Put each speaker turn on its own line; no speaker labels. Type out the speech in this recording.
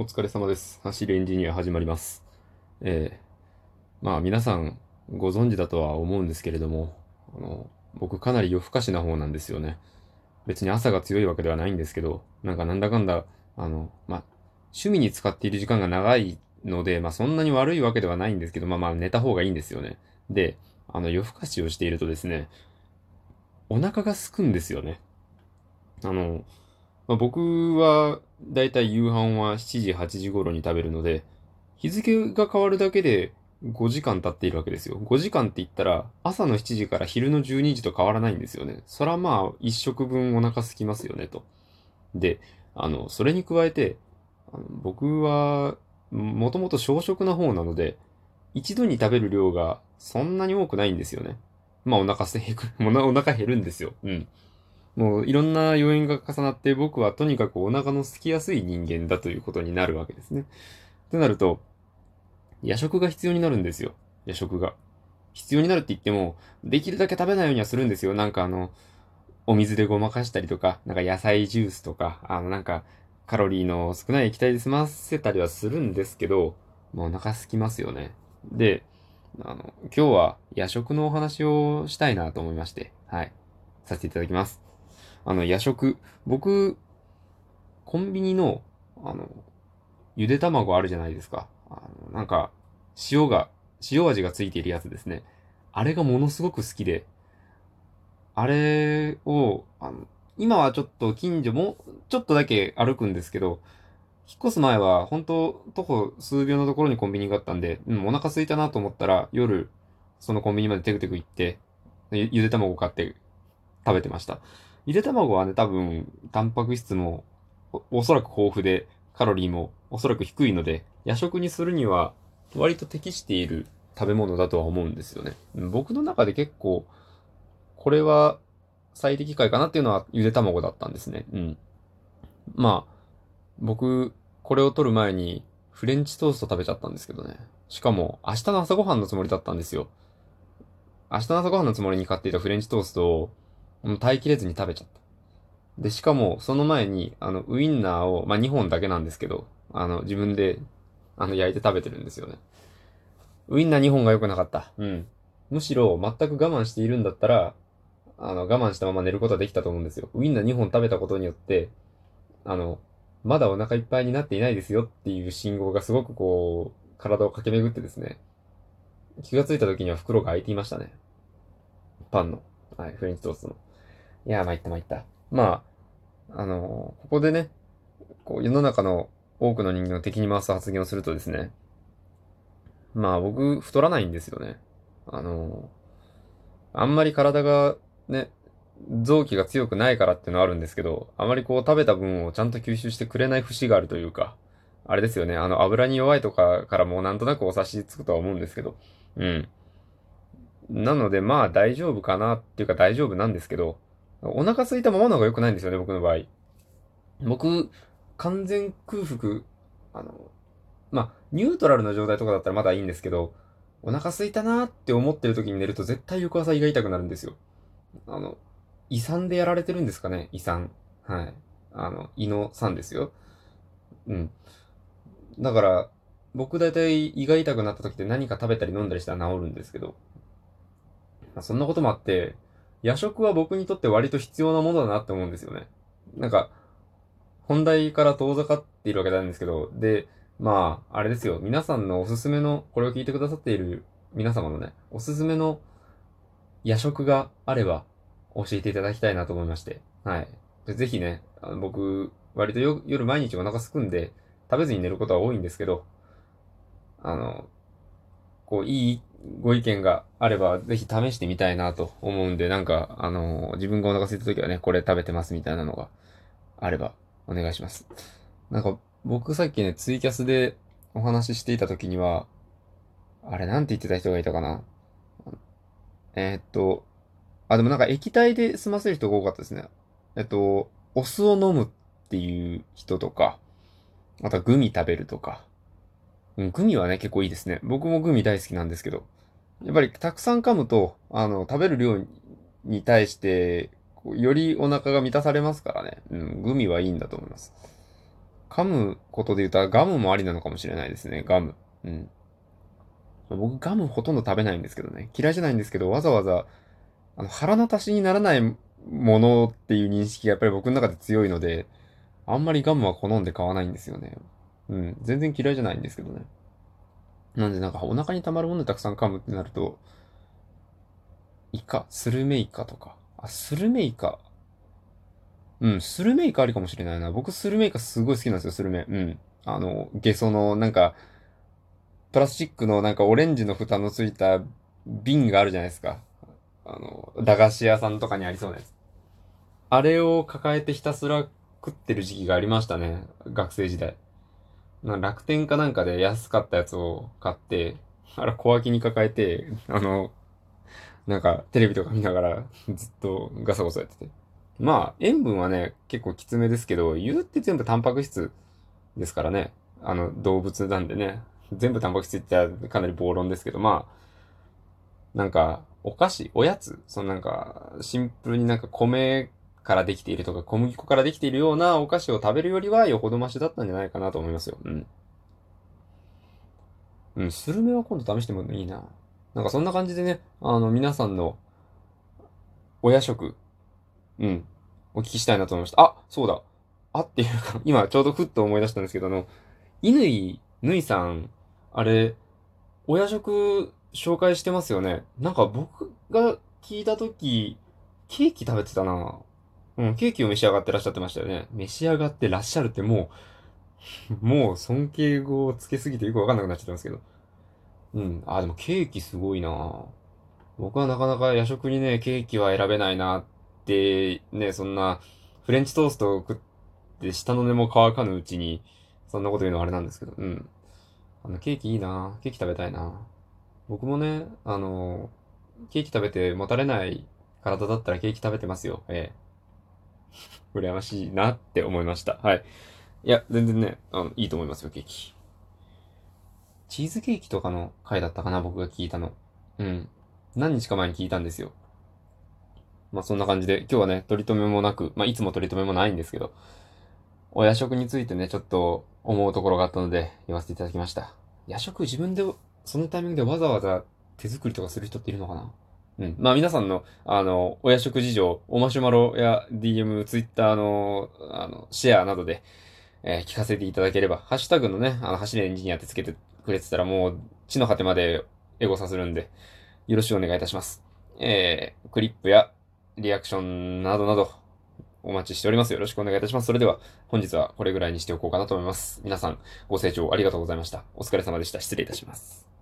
お疲れ様です。走るエンジニア始まります。えー、まあ皆さんご存知だとは思うんですけれども、あの、僕かなり夜更かしな方なんですよね。別に朝が強いわけではないんですけど、なんかなんだかんだ、あの、まあ、趣味に使っている時間が長いので、まあそんなに悪いわけではないんですけど、まあまあ寝た方がいいんですよね。で、あの夜更かしをしているとですね、お腹が空くんですよね。あの、まあ、僕は、だいたい夕飯は7時、8時頃に食べるので、日付が変わるだけで5時間経っているわけですよ。5時間って言ったら、朝の7時から昼の12時と変わらないんですよね。そらまあ、一食分お腹空きますよね、と。で、あの、それに加えて、あの僕は、もともと小食な方なので、一度に食べる量がそんなに多くないんですよね。まあお腹せ、お なお腹減るんですよ。うん。もういろんな要因が重なって僕はとにかくお腹の空きやすい人間だということになるわけですね。となると、夜食が必要になるんですよ。夜食が。必要になるって言っても、できるだけ食べないようにはするんですよ。なんかあの、お水でごまかしたりとか、なんか野菜ジュースとか、あのなんかカロリーの少ない液体で済ませたりはするんですけど、もうお腹空きますよね。で、あの、今日は夜食のお話をしたいなと思いまして、はい。させていただきます。あの、夜食、僕、コンビニの、あの、ゆで卵あるじゃないですか。あの、なんか、塩が、塩味がついているやつですね。あれがものすごく好きで、あれを、あの、今はちょっと近所も、ちょっとだけ歩くんですけど、引っ越す前は、本当徒歩数秒のところにコンビニがあったんで、うん、お腹空いたなと思ったら、夜、そのコンビニまでテクテク行って、ゆゆで卵買って食べてました。ゆで卵はね、多分、タンパク質もおおそらく豊富で、カロリーもおそらく低いので、夜食にするには割と適している食べ物だとは思うんですよね。僕の中で結構、これは最適解かなっていうのはゆで卵だったんですね。うん。まあ、僕、これを取る前にフレンチトースト食べちゃったんですけどね。しかも、明日の朝ごはんのつもりだったんですよ。明日の朝ごはんのつもりに買っていたフレンチトーストを、もう耐えきれずに食べちゃった。で、しかも、その前に、あの、ウインナーを、まあ、2本だけなんですけど、あの、自分で、あの、焼いて食べてるんですよね。ウインナー2本が良くなかった。うん。むしろ、全く我慢しているんだったら、あの、我慢したまま寝ることはできたと思うんですよ。ウインナー2本食べたことによって、あの、まだお腹いっぱいになっていないですよっていう信号がすごくこう、体を駆け巡ってですね、気がついた時には袋が開いていましたね。パンの。はい、フレンチトーストの。いや、参った参った。まあ、あのーここでね、こう、世の中の多くの人間を敵に回す発言をするとですね、まあ僕、太らないんですよね。あのーあんまり体がね、臓器が強くないからっていうのはあるんですけど、あまりこう食べた分をちゃんと吸収してくれない節があるというか、あれですよね、あの油に弱いとかからもうなんとなくお察しつくとは思うんですけど、うん。なのでまあ大丈夫かなっていうか大丈夫なんですけど、お腹空いたままの方が良くないんですよね、僕の場合。僕、完全空腹、あの、まあ、ニュートラルな状態とかだったらまだいいんですけど、お腹空いたなーって思ってる時に寝ると絶対翌朝胃が痛くなるんですよ。あの、胃酸でやられてるんですかね胃酸。はい。あの、胃の酸ですよ。うん。だから、僕大体胃が痛くなった時って何か食べたり飲んだりしたら治るんですけど、まあ、そんなこともあって、夜食は僕にとって割と必要なものだなって思うんですよね。なんか、本題から遠ざかっているわけなんですけど、で、まあ、あれですよ。皆さんのおすすめの、これを聞いてくださっている皆様のね、おすすめの夜食があれば教えていただきたいなと思いまして。はい。でぜひね、あの僕、割とよ夜毎日お腹すくんで、食べずに寝ることは多いんですけど、あの、こう、いいご意見があれば、ぜひ試してみたいなと思うんで、なんか、あの、自分がお腹空いた時はね、これ食べてますみたいなのがあれば、お願いします。なんか、僕さっきね、ツイキャスでお話ししていた時には、あれ、なんて言ってた人がいたかな？えーっと、あ、でもなんか液体で済ませる人が多かったですね。えっと、お酢を飲むっていう人とか、あとはグミ食べるとか。うん、グミはね、結構いいですね。僕もグミ大好きなんですけど。やっぱりたくさん噛むと、あの、食べる量に対して、よりお腹が満たされますからね。うん、グミはいいんだと思います。噛むことで言ったらガムもありなのかもしれないですね。ガム。うん。僕ガムほとんど食べないんですけどね。嫌いじゃないんですけど、わざわざ、あの、腹の足しにならないものっていう認識がやっぱり僕の中で強いので、あんまりガムは好んで買わないんですよね。うん。全然嫌いじゃないんですけどね。なんでなんかお腹に溜まるものたくさん噛むってなると、イカ、スルメイカとか。あ、スルメイカ。うん、スルメイカありかもしれないな。僕スルメイカすごい好きなんですよ、スルメ。うん。あの、ゲソの、なんか、プラスチックのなんかオレンジの蓋のついた瓶があるじゃないですか。あの、駄菓子屋さんとかにありそうなやつ。あれを抱えてひたすら食ってる時期がありましたね。学生時代。楽天かなんかで安かったやつを買って、あら小脇に抱えて、あの、なんかテレビとか見ながらずっとガサゴサやってて。まあ、塩分はね、結構きつめですけど、言うって全部タンパク質ですからね。あの、動物なんでね。全部タンパク質って言ったらかなり暴論ですけど、まあ、なんか、お菓子、おやつ、そのなんか、シンプルになんか米からできているとか、小麦粉からできているようなお菓子を食べるよりはよほどマシだったんじゃないかなと思いますよ。うん。うん、スルメは今度試してもいいな。なんかそんな感じでね、あの、皆さんの、お夜食、うん、お聞きしたいなと思いました。あ、そうだ。あっていうか、今ちょうどふっと思い出したんですけど、あの、乾、ぬいさんあれ、お夜食紹介してますよね。なんか僕が聞いたとき、ケーキ食べてたな。うん、ケーキを召し上がってらっしゃってましたよね。召し上がってらっしゃるってもう、もう尊敬語をつけすぎてよくわかんなくなっちゃってますけど。うん。あ、でもケーキすごいな僕はなかなか夜食にね、ケーキは選べないなって、ね、そんな、フレンチトーストを食って下の根も乾かぬうちに、そんなこと言うのはあれなんですけど、うん。あの、ケーキいいなケーキ食べたいな僕もね、あの、ケーキ食べてもたれない体だったらケーキ食べてますよ。ええ。羨ましいなって思いました。はい。いや、全然ね、あの、いいと思いますよ、ケーキ。チーズケーキとかの回だったかな、僕が聞いたの。うん。何日か前に聞いたんですよ。まあそんな感じで、今日はね、取り留めもなく、まあいつも取り留めもないんですけど、お夜食についてね、ちょっと思うところがあったので、言わせていただきました。夜食自分で、そのタイミングでわざわざ手作りとかする人っているのかな？うん。まあ皆さんの、あの、お夜食事情、おマシュマロや DM、ツイッターの、あの、シェアなどで、えー、聞かせていただければ、ハッシュタグのね、あの、走れエンジニアってつけてくれてたらもう、地の果てまでエゴさせるんで、よろしくお願いいたします。えー、クリップやリアクションなどなど、お待ちしております。よろしくお願いいたします。それでは、本日はこれぐらいにしておこうかなと思います。皆さん、ご清聴ありがとうございました。お疲れ様でした。失礼いたします。